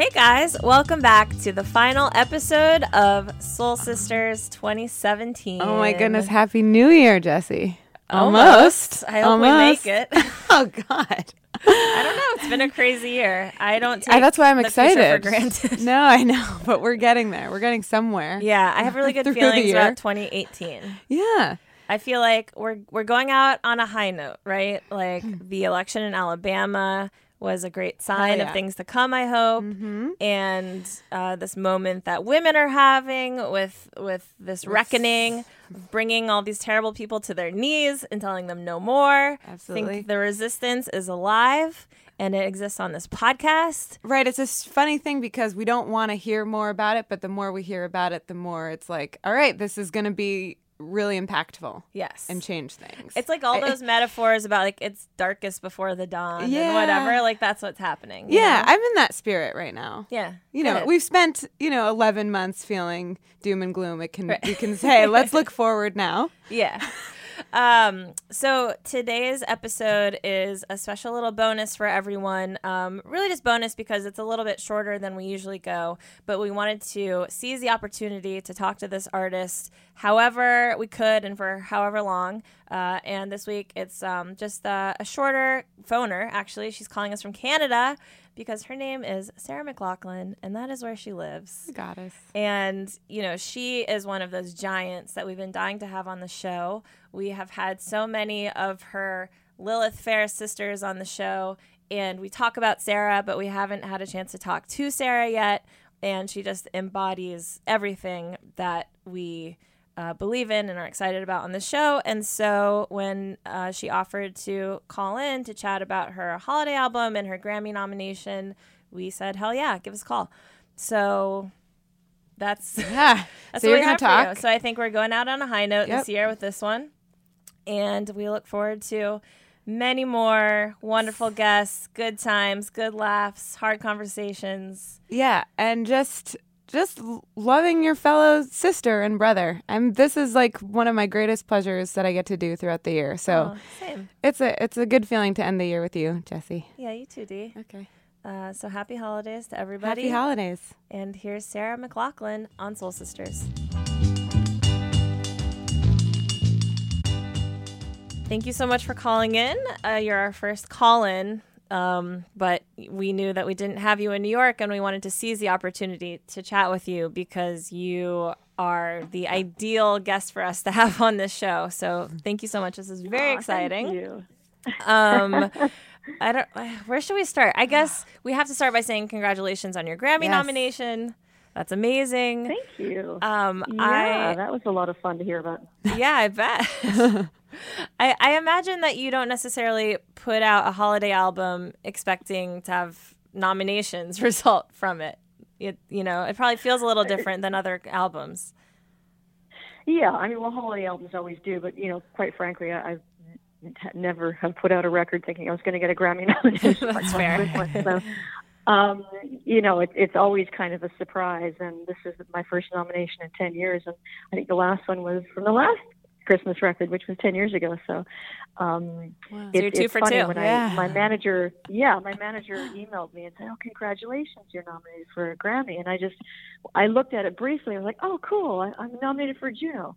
Hey guys, welcome back to the final episode of Soul Sisters 2017. Oh my goodness! Happy New Year, Jesse. Almost. I hope Almost. we make it. Oh God. I don't know. It's been a crazy year. I don't I- that's why I'm excited. for granted. No, I know, but we're getting there. We're getting somewhere. Yeah, I have really good feelings about 2018. Yeah. I feel like we're we're going out on a high note, right? Like Hmm. the election in Alabama was a great sign yeah. of things to come. I hope, Mm-hmm. and uh, this moment that women are having with with this reckoning, bringing all these terrible people to their knees and telling them no more. Absolutely. think the resistance is alive and it exists on this podcast. Right. It's a funny thing because we don't want to hear more about it, but the more we hear about it, the more it's like, all right, this is going to be really impactful Yes, and change things. It's like all I- those metaphors about like it's darkest before the dawn and whatever. Like that's what's happening. Yeah, know? I'm in that spirit right now. yeah. You know, we've spent, you know, 11 months feeling doom and gloom. It can Right. we can say, let's look forward now. yeah. Um, so today's episode is a special little bonus for everyone. Um, really just bonus because it's a little bit shorter than we usually go, but we wanted to seize the opportunity to talk to this artist however we could and for however long. Uh, and this week it's um, just uh, a shorter phoner, actually. She's calling us from Canada because her name is Sarah McLachlan and that is where she lives. Goddess. And, you know, she is one of those giants that we've been dying to have on the show. We have had so many of her Lilith Fair sisters on the show, and we talk about Sarah, but we haven't had a chance to talk to Sarah yet. And she just embodies everything that we uh, believe in and are excited about on the show. And so when uh, she offered to call in to chat about her holiday album and her Grammy nomination, we said, hell yeah, give us a call. So that's Yeah. that's so what we going have to for you. talk. So I think we're going out on a high note Yep. this year with this one. And we look forward to many more wonderful guests, good times, good laughs, hard conversations. Yeah, and just just loving your fellow sister and brother. I'm this is like one of my greatest pleasures that I get to do throughout the year. So Oh, same. it's a it's a good feeling to end the year with you, Jesse. Yeah, you too, Dee. Okay. Uh, so happy holidays to everybody. Happy holidays. And here's Sarah McLachlan on Soul Sisters. Thank you so much for calling in. Uh, you're our first call in, um, but we knew that we didn't have you in New York and we wanted to seize the opportunity to chat with you because you are the ideal guest for us to have on this show. So thank you so much. This is very exciting. Um, I don't. Where should we start? I guess we have to start by saying congratulations on your Grammy Yes. nomination. That's amazing. Thank you. Um, yeah, I that was a lot of fun to hear about. yeah, I bet. I, I imagine that you don't necessarily put out a holiday album expecting to have nominations result from it. It you know it probably feels a little different than other albums. Yeah, I mean, well, holiday albums always do, but you know, quite frankly, I, I've never have put out a record thinking I was going to get a Grammy nomination. That's fair. So, um, you know, it, it's always kind of a surprise, and this is my first nomination in ten years, and I think the last one was from the last Christmas record, which was ten years ago. So, um, So it- you're two it's for funny two. when Yeah. I my manager, yeah, my manager emailed me and said, "Oh, congratulations, you're nominated for a Grammy." And I just, I looked at it briefly. I was like, "Oh, cool! I, I'm nominated for a Juno."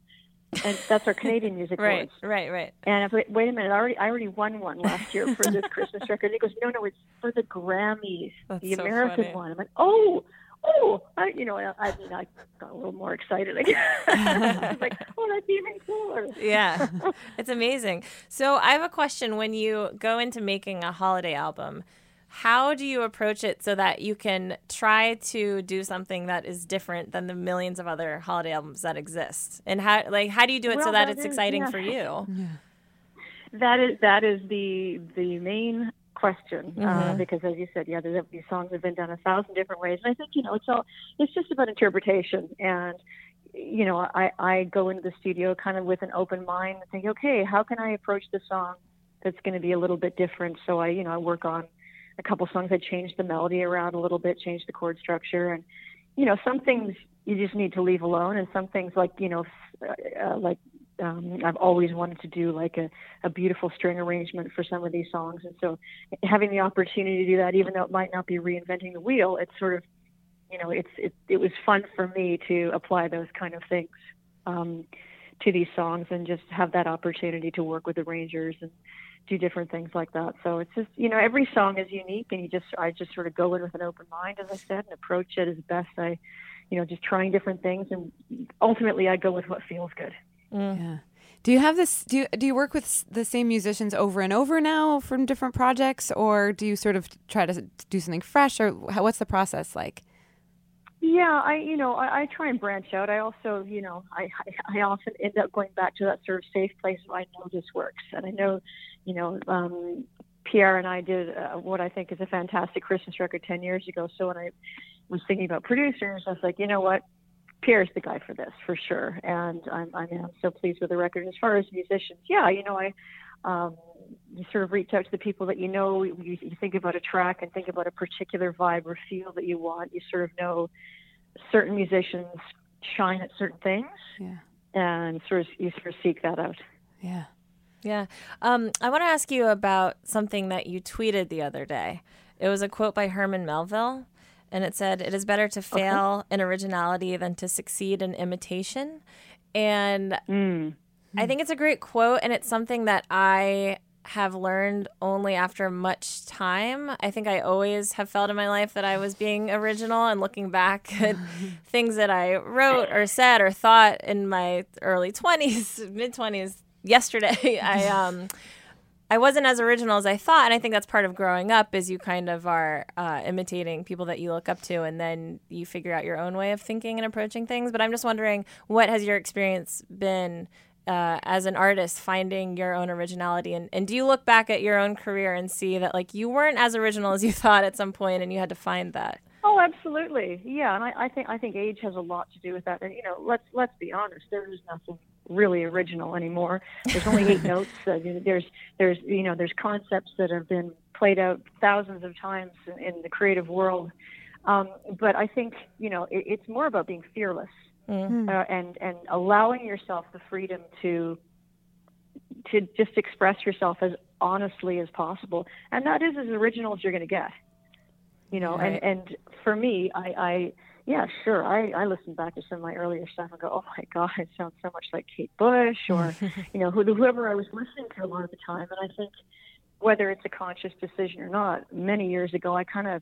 And that's our Canadian Music Right, Awards. right, right. And I thought, wait a minute, I already I already won one last year for this Christmas record. And he goes, no, no, it's for the Grammys, That's the so American funny. one. I'm like, oh, oh, I, you know, I, I mean, I got a little more excited. again. I was like, oh, that's even cooler. Yeah, it's amazing. So I have a question. When you go into making a holiday album, how do you approach it so that you can try to do something that is different than the millions of other holiday albums that exist? And how, like, how do you do it so that, that it's is- exciting yeah. for you? That is that is the the main question uh, Mm-hmm. because, as you said, yeah, there- these songs have been done a thousand different ways, and I think you know it's all it's just about interpretation. And you know, I I go into the studio kind of with an open mind and think, okay, how can I approach the song that's going to be a little bit different? So I you know I work on a couple songs. I changed the melody around a little bit, changed the chord structure, and you know, some things you just need to leave alone, and some things like you know, uh, like um, I've always wanted to do like a, a beautiful string arrangement for some of these songs, and so having the opportunity to do that, even though it might not be reinventing the wheel, it's sort of, you know, it's it, it was fun for me to apply those kind of things um, to these songs and just have that opportunity to work with arrangers and do different things like that. So it's just, you know, every song is unique, and you just I just sort of go in with an open mind, as I said, and approach it as best I, you know, just trying different things, and ultimately I go with what feels good. Mm. Yeah. Do you have this? Do you, do you work with the same musicians over and over now from different projects, or do you sort of try to do something fresh, or how, what's the process like? Yeah, I you know I, I try and branch out. I also you know I, I I often end up going back to that sort of safe place where I know this works, and I know you know um, Pierre and I did uh, what I think is a fantastic Christmas record ten years ago. So when I was thinking about producers, I was like, you know what, Pierre's the guy for this for sure, and I'm I'm, I'm so pleased with the record. As far as musicians, yeah, you know I. Um, you sort of reach out to the people that you know. You, you think about a track and think about a particular vibe or feel that you want. You sort of know certain musicians shine at certain things, Yeah. and sort of you sort of seek that out. Yeah. Yeah. Um, I want to ask you about something that you tweeted the other day. It was a quote by Herman Melville, and it said, It is better to fail in originality than to succeed in imitation. And I think it's a great quote, and it's something that I have learned only after much time. I think I always have felt in my life that I was being original and looking back at things that I wrote or said or thought in my early 20s, mid 20s, yesterday. I um I wasn't as original as I thought, and I think that's part of growing up is you kind of are uh, imitating people that you look up to, and then you figure out your own way of thinking and approaching things. But I'm just wondering, what has your experience been uh, as an artist finding your own originality, and, and do you look back at your own career and see that like you weren't as original as you thought at some point, and you had to find that? Oh, absolutely, yeah. And I, I think I think age has a lot to do with that. And you know, let's let's be honest. There is nothing really original anymore. There's only eight notes. Uh, there's there's you know there's concepts that have been played out thousands of times in, in the creative world. Um, but I think you know it, it's more about being fearless uh, and and allowing yourself the freedom to to just express yourself as honestly as possible, and that is as original as you're going to get. You know, Right. and and for me, I, I yeah, sure, I I listen back to some of my earlier stuff and go, oh my god, it sounds so much like Kate Bush or you know whoever I was listening to a lot of the time, and I think whether it's a conscious decision or not, many years ago, I kind of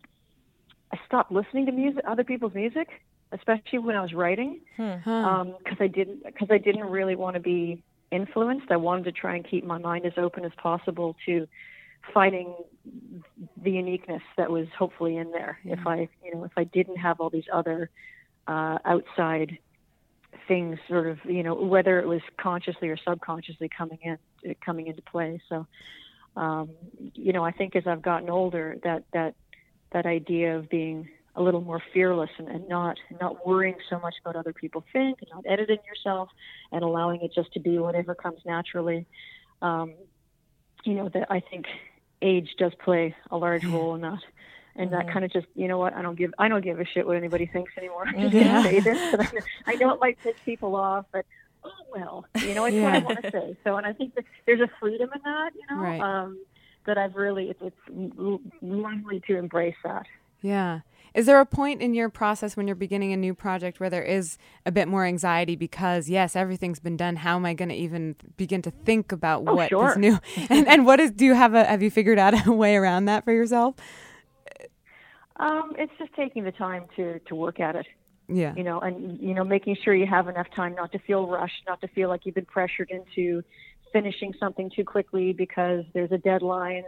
I stopped listening to music, other people's music, especially when I was writing, hmm. because um, I didn't because I didn't really want to be influenced. I wanted to try and keep my mind as open as possible to finding the uniqueness that was hopefully in there. If I you know if I didn't have all these other uh, outside things, sort of you know whether it was consciously or subconsciously coming in coming into play. So um, you know I think as I've gotten older that that that idea of being a little more fearless and, and not not worrying so much about other people think and not editing yourself and allowing it just to be whatever comes naturally. Um, you know that I think age does play a large role in that. And that kind of just, you know what? I don't give, I don't give a shit what anybody thinks anymore. I'm just gonna say this, but I, I know it might piss people off, but oh well, you know, it's what I want to say. So, and I think that there's a freedom in that, you know, Right. um, that I've really, it's, it's lovely to embrace that. Yeah. Is there a point in your process when you're beginning a new project where there is a bit more anxiety because yes, everything's been done. How am I going to even begin to think about Oh, what sure. is new? and, and what is? Do you have a? Have you figured out a way around that for yourself? Um, it's just taking the time to to work at it. Yeah. you know, and you know, making sure you have enough time not to feel rushed, not to feel like you've been pressured into finishing something too quickly because there's a deadline.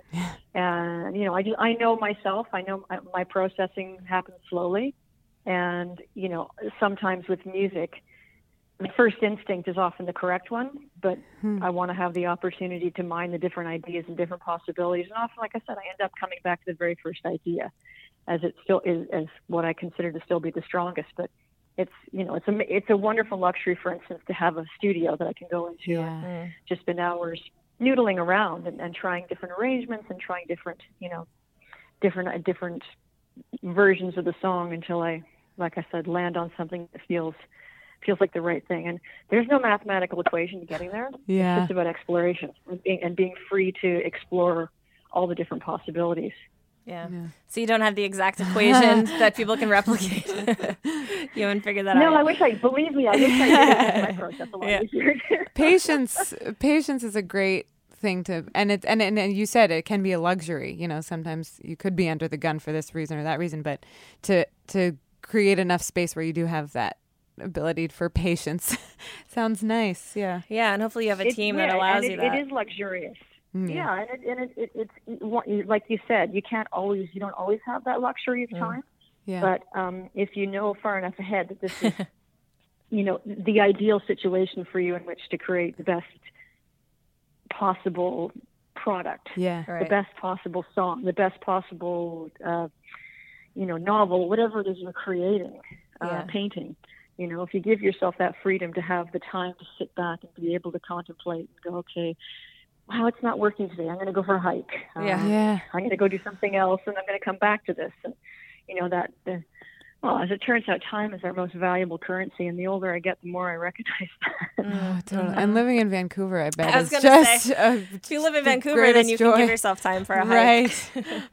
and you know, I just, I know myself. I know my, my processing happens slowly, and you know, sometimes with music, the first instinct is often the correct one, but hmm. I want to have the opportunity to mine the different ideas and different possibilities. And often, like I said, I end up coming back to the very first idea, as it still is as what I consider to still be the strongest. But it's you know it's a it's a wonderful luxury, for instance, to have a studio that I can go into Yeah. and just spend hours noodling around and, and trying different arrangements and trying different you know different uh, different versions of the song until I like I said land on something that feels feels like the right thing. And there's no mathematical equation to getting there. Yeah. It's just about exploration and being, and being free to explore all the different possibilities. Yeah. So you don't have the exact equation that people can replicate. you haven't figured that No, out. No, I wish I believe me. I wish I did make process a lot Yeah. easier. patience patience is a great thing to and it and, and and you said it can be a luxury you know sometimes you could be under the gun for this reason or that reason but to to create enough space where you do have that ability for patience sounds nice yeah yeah, and hopefully you have a It- team that allows and you it, that. It is luxurious. Mm, Yeah, and, it, and it, it, it's what like you said, you can't always, you don't always have that luxury of time. yeah But um, if you know far enough ahead that this is, you know, the ideal situation for you in which to create the best possible product, yeah Right. the best possible song, the best possible, uh, you know, novel, whatever it is you're creating, uh, Yeah. painting. You know, if you give yourself that freedom to have the time to sit back and be able to contemplate and go, okay, wow, it's not working today. I'm going to go for a hike. Yeah. Um, yeah I'm going to go do something else, and I'm going to come back to this. And you know that. The, well, as it turns out, time is our most valuable currency, and the older I get, the more I recognize that. oh, totally. and living in vancouver i bet I was is just say, a- if you live in the Vancouver, then you joy. can give yourself time for a hike. right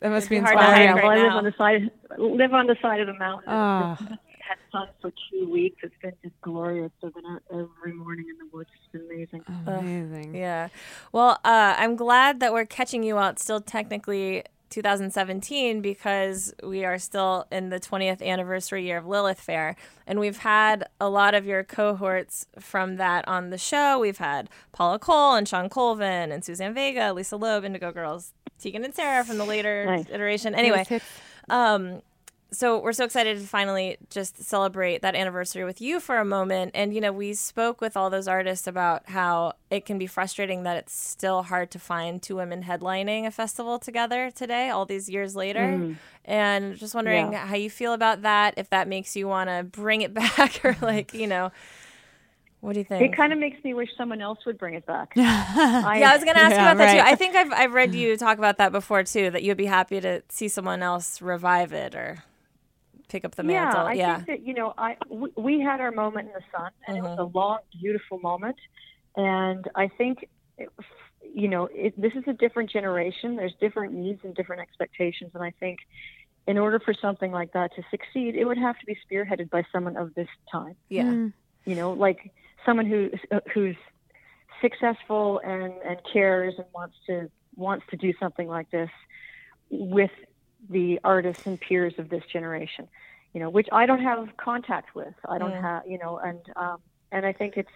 that must be It'd be hard to inspiring hike well, I live now. on the side, live on the side of the mountain. Ah. Had sun for two weeks. It's been just glorious. I've been out every morning in the woods. It's been amazing. amazing Yeah. Well, uh, I'm glad that we're catching you out still technically 2017 because we are still in the 20th anniversary year of Lilith Fair. And we've had a lot of your cohorts from that on the show. We've had Paula Cole and Shawn Colvin and Suzanne Vega, Lisa Loeb, Indigo Girls, Tegan and Sara from the later Nice. iteration. Anyway, Nice um, so we're so excited to finally just celebrate that anniversary with you for a moment. And you know, we spoke with all those artists about how it can be frustrating that it's still hard to find two women headlining a festival together today, all these years later. Mm-hmm. And just wondering Yeah. how you feel about that. If that makes you want to bring it back, or like you know, what do you think? It kind of makes me wish someone else would bring it back. I, yeah, I was going to ask Yeah, about that too. I think I've I've read you talk about that before too. That you'd be happy to see someone else revive it or pick up the yeah, mantle. I yeah. think that you know, I we, we had our moment in the sun, and it was a mm-hmm. long, beautiful moment. And I think, it, you know, it, this is a different generation. There's different needs and different expectations, and I think, in order for something like that to succeed, it would have to be spearheaded by someone of this time. yeah. Mm-hmm. You know, like someone who uh, who's successful and and cares and wants to wants to do something like this with the artists and peers of this generation you know which i don't have contact with i don't have you know and um and i think it's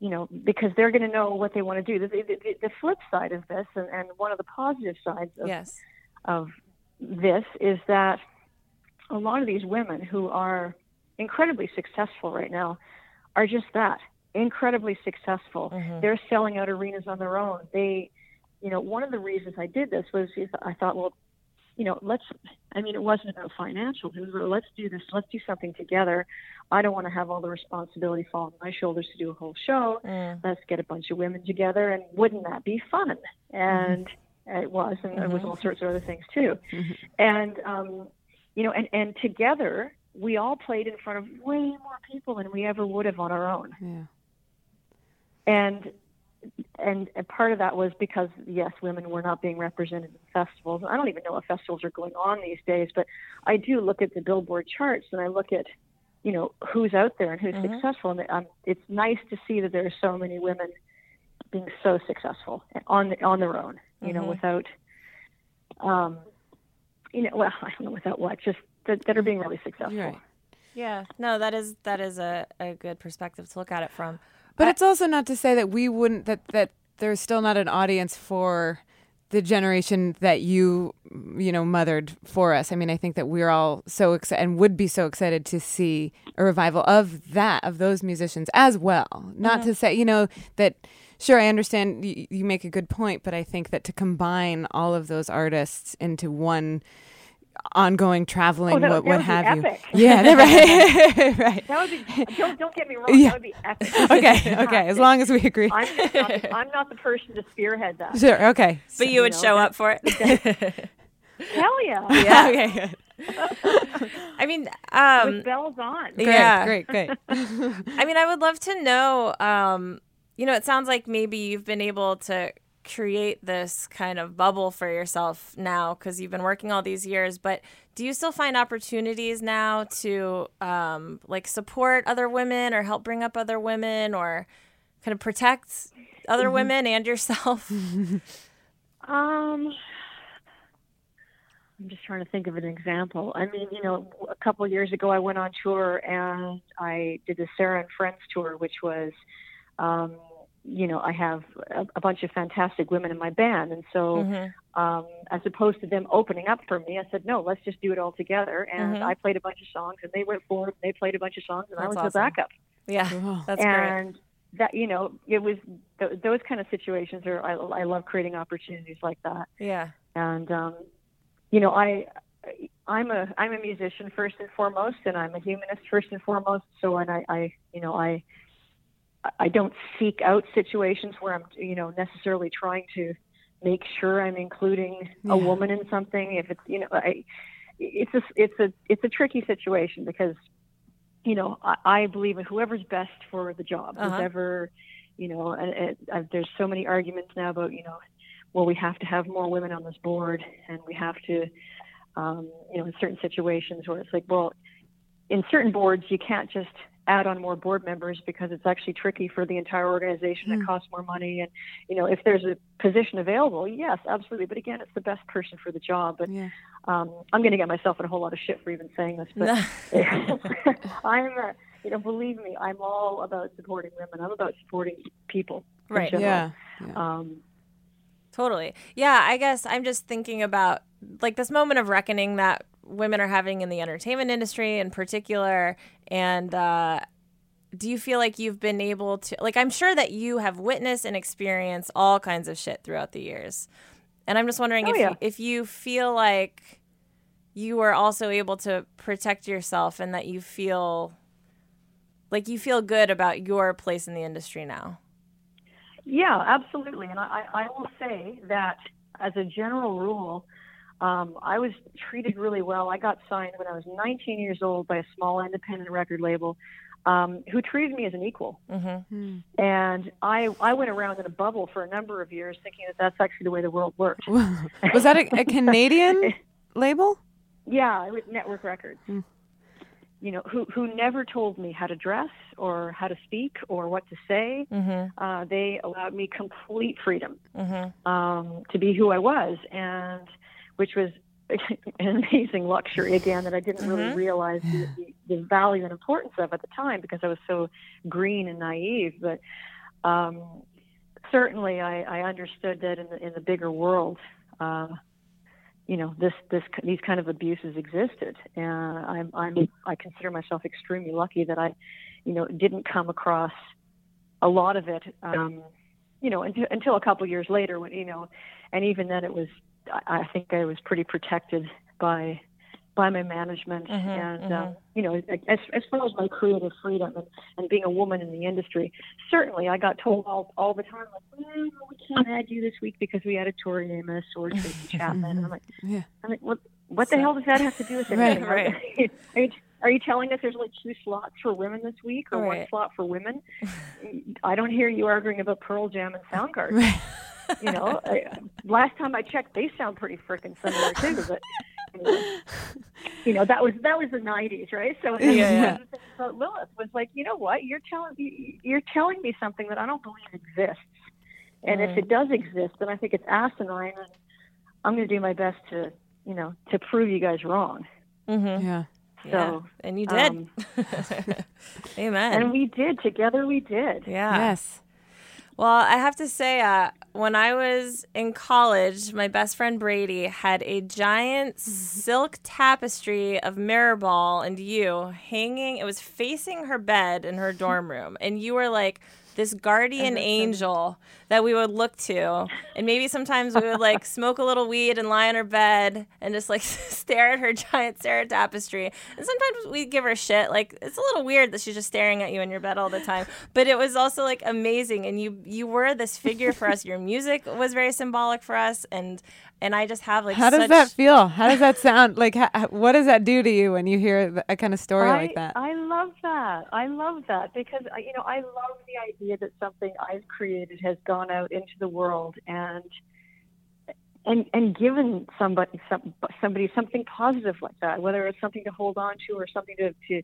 you know because they're going to know what they want to do the, the, the, flip side of this and, and one of the positive sides of, Yes. of this is that a lot of these women who are incredibly successful right now are just that incredibly successful. They're selling out arenas on their own. They, you know, one of the reasons I did this was I thought, well, you know, let's. I mean, it wasn't about financial. It was about, let's do this. Let's do something together. I don't want to have all the responsibility fall on my shoulders to do a whole show. Mm. Let's get a bunch of women together, and wouldn't that be fun? And mm-hmm. it was, and it was mm-hmm. all sorts of other things too. Mm-hmm. And um, you know, and and together we all played in front of way more people than we ever would have on our own. Yeah. And and, and part of that was because yes, women were not being represented in festivals. I don't even know if festivals are going on these days, but I do look at the Billboard charts and I look at you know who's out there and who's Mm-hmm. successful, and um, it's nice to see that there are so many women being so successful on on their own, you know, Mm-hmm. without um, you know, well, I don't know without what, just that, that are being really successful. You're right. Yeah. No, that is that is a, a good perspective to look at it from. But it's also not to say that we wouldn't that that there's still not an audience for the generation that you you know mothered for us. I mean, I think that we're all so excited and would be so excited to see a revival of that of those musicians as well. Not mm-hmm. to say, you know, that sure I understand you, you make a good point, but I think that to combine all of those artists into one ongoing traveling Oh, that- what that what would be have epic. you. Yeah, right. right. That would be don't don't get me wrong. Yeah. That would be epic. Okay, okay. As long as we agree. I'm not, I'm not the person to spearhead that. Sure. Okay. But you would know, show that- up for it. Hell yeah. yeah. okay. Good. I mean, um, With bells on. Great, Yeah. Great. Great. I mean, I would love to know. Um, you know, it sounds like maybe you've been able to create this kind of bubble for yourself now because you've been working all these years. But do you still find opportunities now to um, like support other women or help bring up other women or kind of protect other women and yourself? Um, I'm just trying to think of an example. I mean, you know, a couple of years ago, I went on tour and I did the Sarah and Friends tour, which was, um, you know, I have a, a bunch of fantastic women in my band, and so Mm-hmm. um, as opposed to them opening up for me, I said, no, let's just do it all together. And Mhm. I played a bunch of songs, and they went forward, and they played a bunch of songs, and I was awesome. the backup. yeah, Cool. that's great. and that, you know, it was th- those kind of situations are I, I love creating opportunities like that Yeah. and um, you know I I'm a I'm a musician first and foremost, and I'm a humanist first and foremost. So and I, I you know I I don't seek out situations where I'm you know necessarily trying to make sure I'm including Yeah. a woman in something. If it's you know I it's a it's a it's a tricky situation because you know I, I believe in whoever's best for the job, Uh-huh. whoever you know and, and uh, there's so many arguments now about you know well, we have to have more women on this board, and we have to, um, you know, in certain situations where it's like, well, in certain boards, you can't just add on more board members because it's actually tricky for the entire organization. It costs more money, and you know, if there's a position available, yes, absolutely. But again, it's the best person for the job. But Yeah. um, I'm going to get myself in a whole lot of shit for even saying this, but I'm, a, you know, believe me, I'm all about supporting women. I'm about supporting people. Right. Yeah. yeah. Um, Totally. Yeah, I guess I'm just thinking about like this moment of reckoning that women are having in the entertainment industry in particular. And uh, do you feel like you've been able to, like, I'm sure that you have witnessed and experienced all kinds of shit throughout the years. And I'm just wondering Oh, if, yeah. you, if you feel like you are also able to protect yourself and that you feel like you feel good about your place in the industry now. Yeah, absolutely. And I I will say that as a general rule, um, I was treated really well. I got signed when I was 19 years old by a small independent record label um, who treated me as an equal. Mm-hmm. And I, I went around in a bubble for a number of years thinking that that's actually the way the world worked. Was that a, a Canadian label? Yeah, I was Nettwerk Records. You know, who who never told me how to dress or how to speak or what to say. Mm-hmm. Uh, they allowed me complete freedom Mm-hmm. um, to be who I was, and which was an amazing luxury again that I didn't really realize the, the, the value and importance of at the time because I was so green and naive. But um, certainly, I, I understood that in the in the bigger world. Uh, you know this this these kind of abuses existed and i'm i'm i consider myself extremely lucky that i you know didn't come across a lot of it um you know until, until a couple of years later when you know and even then it was i, think i was pretty protected by by my management Mhm, and um, you know as, as far as my creative freedom and, and being a woman in the industry certainly i got told all, all the time like well, we can't add you this week because we added tori amos or tracy chapman i'm like Yeah. I'm like, what, what the hell does that have to do with Right, anything? right. I mean, are you telling us there's only two slots for women this week or one slot for women? I don't hear you arguing about Pearl Jam and Soundgarden. You know, I, last time I checked, they sound pretty freaking similar too. But you know, you know, that was that was the '90s, right? So Yeah, yeah. one of the things about Lilith was like, you know what? You're telling me you're telling me something that I don't believe exists, and if it does exist, then I think it's asinine, and I'm going to do my best to, you know, to prove you guys wrong. Mm-hmm. Yeah. So, yeah. And you did. um, Amen. and we did together. We did. yeah. Yes. Well, I have to say, uh, when I was in college, my best friend Brady had a giant silk tapestry of Mirrorball and you hanging. It was facing her bed in her dorm room, and you were like this guardian angel that we would look to. And maybe sometimes we would like smoke a little weed and lie on her bed and just like stare at her giant Sarah tapestry. And sometimes we'd give her shit. Like it's a little weird that she's just staring at you in your bed all the time. But it was also like amazing. And you you were this figure for us. Your music was very symbolic for us. And and I just have like How does that feel? How does that sound? Like, ha- ha- what does that do to you when you hear a kind of story I, like that? I love that. I love that because I- you know I love the idea that something I've created has gone out into the world and and and given somebody some, somebody something positive like that, whether it's something to hold on to or something to to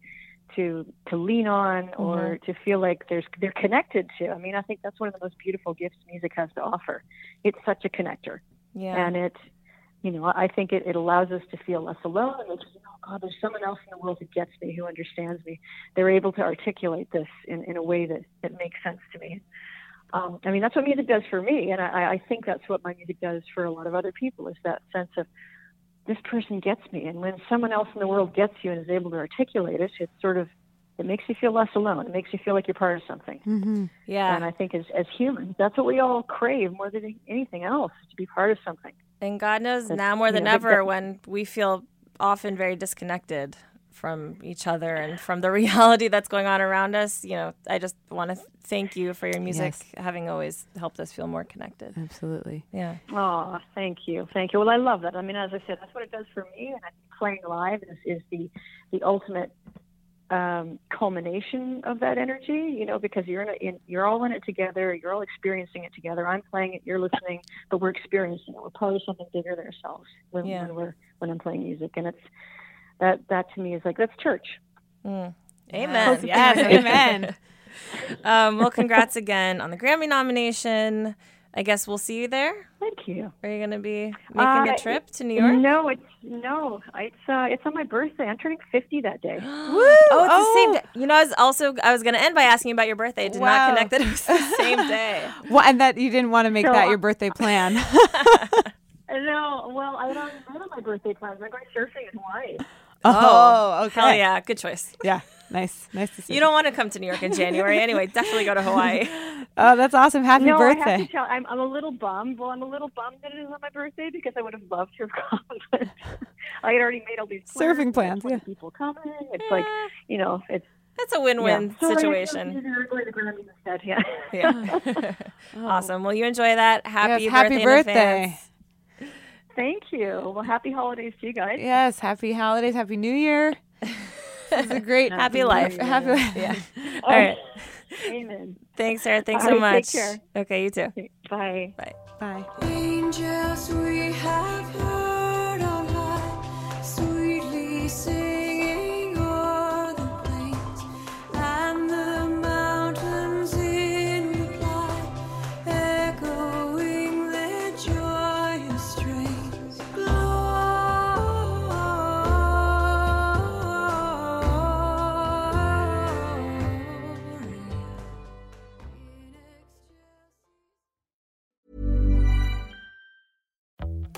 to to lean on or mm-hmm. to feel like there's they're connected to. I mean, I think that's one of the most beautiful gifts music has to offer. It's such a connector yeah. and it you know i think it, it allows us to feel less alone it's oh god there's someone else in the world who gets me who understands me they're able to articulate this in, in a way that, that makes sense to me um, i mean that's what music does for me and I, I think that's what my music does for a lot of other people is that sense of this person gets me and when someone else in the world gets you and is able to articulate it it sort of it makes you feel less alone it makes you feel like you're part of something mm-hmm. yeah. and i think as, as humans that's what we all crave more than anything else to be part of something And God knows That's- now more you than know, ever when we feel often very disconnected from each other and from the reality that's going on around us. You know, I just want to thank you for your music Yes. having always helped us feel more connected. Absolutely. Yeah. Oh, thank you, thank you. Well, I love that. I mean, as I said, that's what it does for me. And I think playing live is, is the the ultimate um, culmination of that energy. You know, because you're in, a, in you're all in it together. You're all experiencing it together. I'm playing it, you're listening, but we're experiencing it. We're part of something bigger than ourselves when, Yeah. when we're when I'm playing music, and it's that that to me is like that's church. Amen. Yes, amen. um, well, congrats again on the Grammy nomination. I guess we'll see you there. Thank you. Are you going to be making Uh, a trip to New York? No, it's no, it's uh, it's on my birthday. I'm turning 50 that day. Woo! Oh, it's the same day. You know, I was also I was going to end by asking you about your birthday. I did Wow. not connect that it was the same day. Well, and that you didn't want to make So, that your birthday plan. No, well, I don't know my birthday plans. I'm going surfing in Hawaii. oh, okay. Hell yeah, good choice. Yeah. Nice. Nice to see. You You don't want to come to New York in January anyway. Definitely go to Hawaii. Oh, that's awesome. Happy no, I have birthday. to tell. I'm, I'm a little bummed. Well, I'm a little bummed that it is on my birthday because I would have loved to have gone. But I had already made all these plans. Surfing plans, yeah. People coming. It's like you know, it's That's a win-win yeah. So I situation. ended up going to Grammys instead. Yeah. Yeah. Oh. awesome. Well, you enjoy that. Happy Yes, birthday. happy birthday. Thank you. Well, happy holidays to you guys. Yes. Happy holidays. Happy New Year. It's a great Happy life. Happy life. Yeah. Oh, All right. Amen. Thanks, Sarah. Thanks All so right, much. take care. Okay, you too. Bye. Bye. Bye.